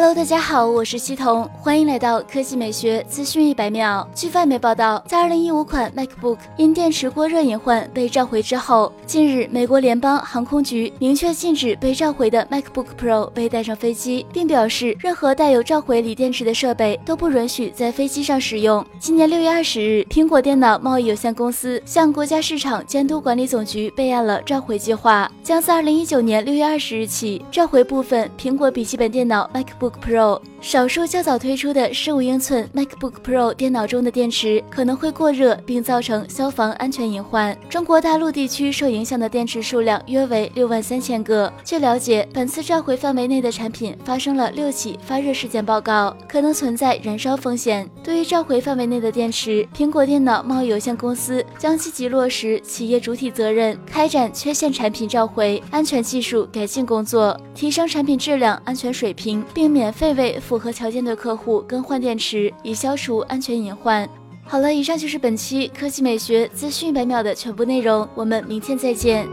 Hello，大家好，我是西彤，欢迎来到科技美学资讯一百秒。据外媒报道，在2015款 MacBook 因电池过热隐患被召回之后，近日美国联邦航空局明确禁止被召回的 MacBook Pro 被带上飞机，并表示任何带有召回锂电池的设备都不允许在飞机上使用。今年6月20日，苹果电脑贸易有限公司向国家市场监督管理总局备案了召回计划，将自2019年6月20日起召回部分苹果笔记本电脑 MacBook。MacBook Pro 少数较早推出的15英寸 MacBook Pro 电脑中的电池可能会过热，并造成消防安全隐患。中国大陆地区受影响的电池数量约为六万三千个。据了解，本次召回范围内的产品发生了六起发热事件报告，可能存在燃烧风险。对于召回范围内的电池，苹果电脑贸易有限公司将积极落实企业主体责任，开展缺陷产品召回、安全技术改进工作，提升产品质量、安全水平，并。免费为符合条件的客户更换电池，以消除安全隐患。好了，以上就是本期科技美学资讯百秒的全部内容，我们明天再见。